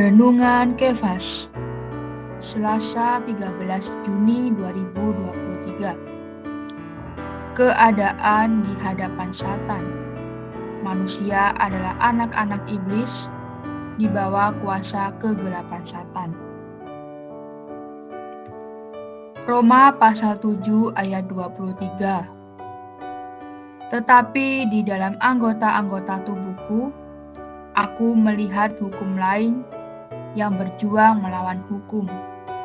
Renungan Kefas Selasa 13 Juni 2023 Keadaan di hadapan Satan. Manusia adalah anak-anak iblis di bawah kuasa kegelapan Satan. Roma pasal 7 ayat 23 Tetapi di dalam anggota-anggota tubuhku, aku melihat hukum lain yang berjuang melawan hukum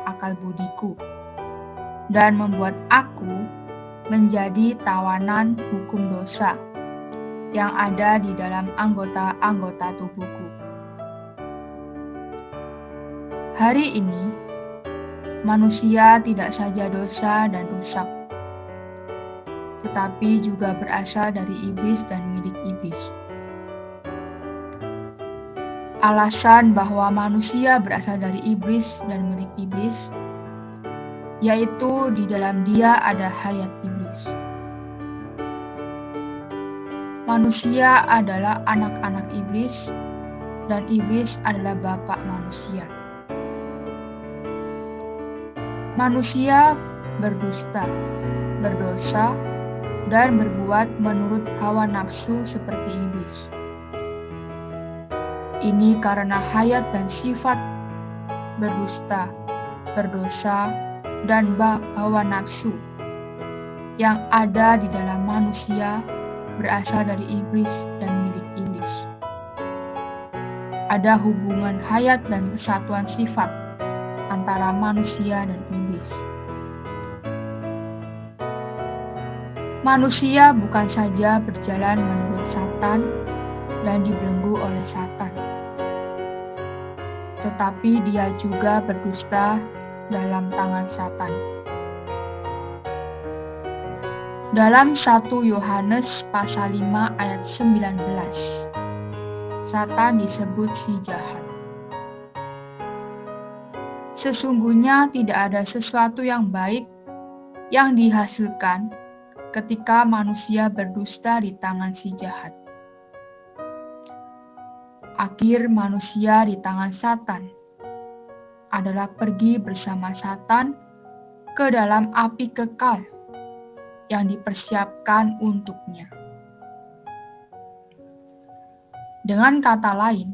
akal budiku dan membuat aku menjadi tawanan hukum dosa yang ada di dalam anggota-anggota tubuhku. Hari ini, manusia tidak saja dosa dan rusak, tetapi juga berasal dari iblis dan milik iblis. Alasan bahwa manusia berasal dari iblis dan milik iblis, yaitu di dalam dia ada hayat iblis. Manusia adalah anak-anak iblis, dan iblis adalah bapak manusia. Manusia berdusta, berdosa, dan berbuat menurut hawa nafsu seperti iblis. Ini karena hayat dan sifat berdusta, berdosa, dan hawa nafsu yang ada di dalam manusia berasal dari iblis dan milik iblis. Ada hubungan hayat dan kesatuan sifat antara manusia dan iblis. Manusia bukan saja berjalan menurut Satan dan dibelenggu oleh Satan, tetapi dia juga berdusta dalam tangan Satan. Dalam 1 Yohanes pasal 5 ayat 19, Satan disebut si jahat. Sesungguhnya tidak ada sesuatu yang baik yang dihasilkan ketika manusia berdusta di tangan si jahat akhir manusia di tangan Satan adalah pergi bersama Satan ke dalam api kekal yang dipersiapkan untuknya. Dengan kata lain,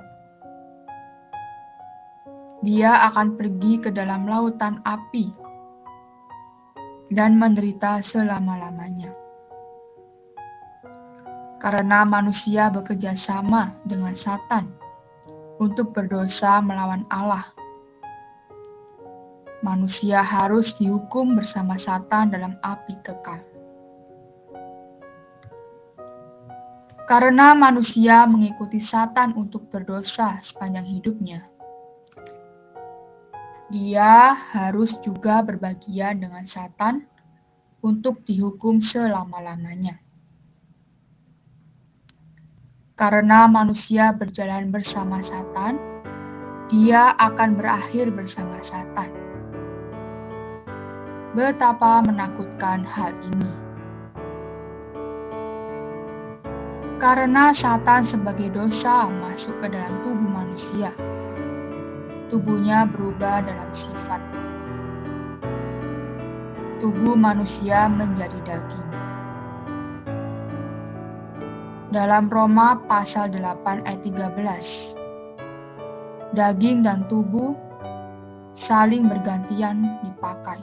dia akan pergi ke dalam lautan api dan menderita selama-lamanya karena manusia bekerja sama dengan Satan untuk berdosa melawan Allah. Manusia harus dihukum bersama Satan dalam api kekal. Karena manusia mengikuti Satan untuk berdosa sepanjang hidupnya, dia harus juga berbagian dengan Satan untuk dihukum selama-lamanya karena manusia berjalan bersama Satan, dia akan berakhir bersama Satan. Betapa menakutkan hal ini. Karena Satan sebagai dosa masuk ke dalam tubuh manusia, tubuhnya berubah dalam sifat. Tubuh manusia menjadi daging dalam Roma pasal 8 ayat 13. Daging dan tubuh saling bergantian dipakai.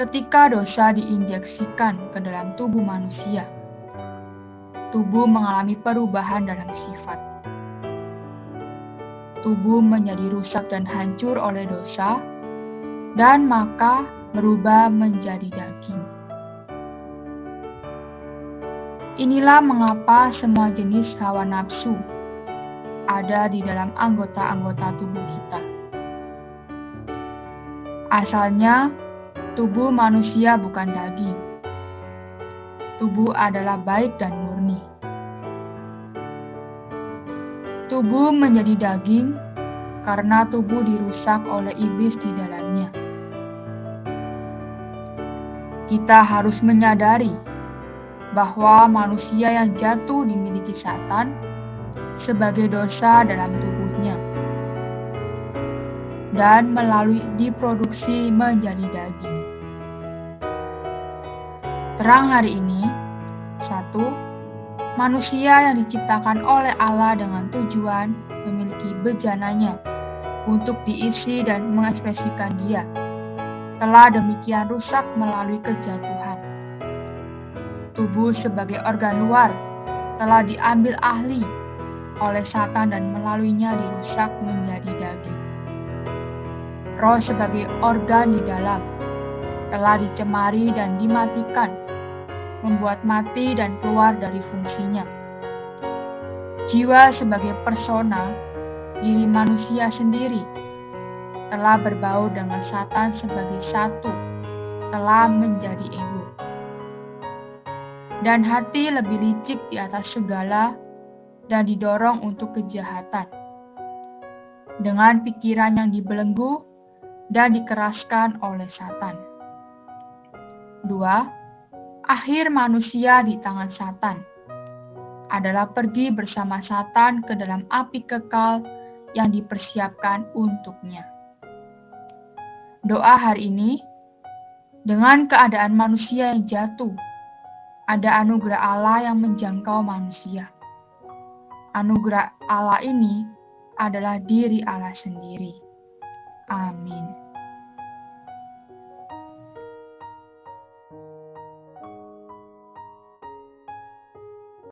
Ketika dosa diinjeksikan ke dalam tubuh manusia, tubuh mengalami perubahan dalam sifat. Tubuh menjadi rusak dan hancur oleh dosa, dan maka berubah menjadi daging. Inilah mengapa semua jenis hawa nafsu ada di dalam anggota-anggota tubuh kita. Asalnya, tubuh manusia bukan daging. Tubuh adalah baik dan murni. Tubuh menjadi daging karena tubuh dirusak oleh iblis di dalamnya. Kita harus menyadari bahwa manusia yang jatuh dimiliki Satan sebagai dosa dalam tubuhnya dan melalui diproduksi menjadi daging. Terang hari ini, satu, manusia yang diciptakan oleh Allah dengan tujuan memiliki bejananya untuk diisi dan mengekspresikan dia, telah demikian rusak melalui kejatuhan. Tubuh sebagai organ luar telah diambil ahli oleh Satan dan melaluinya dirusak menjadi daging. Roh sebagai organ di dalam telah dicemari dan dimatikan, membuat mati dan keluar dari fungsinya. Jiwa sebagai persona, diri manusia sendiri, telah berbau dengan Satan sebagai satu, telah menjadi ego. Dan hati lebih licik di atas segala dan didorong untuk kejahatan. Dengan pikiran yang dibelenggu dan dikeraskan oleh Satan. Dua, akhir manusia di tangan Satan adalah pergi bersama Satan ke dalam api kekal yang dipersiapkan untuknya. Doa hari ini, dengan keadaan manusia yang jatuh, ada anugerah Allah yang menjangkau manusia anugerah Allah ini adalah diri Allah sendiri. Amin.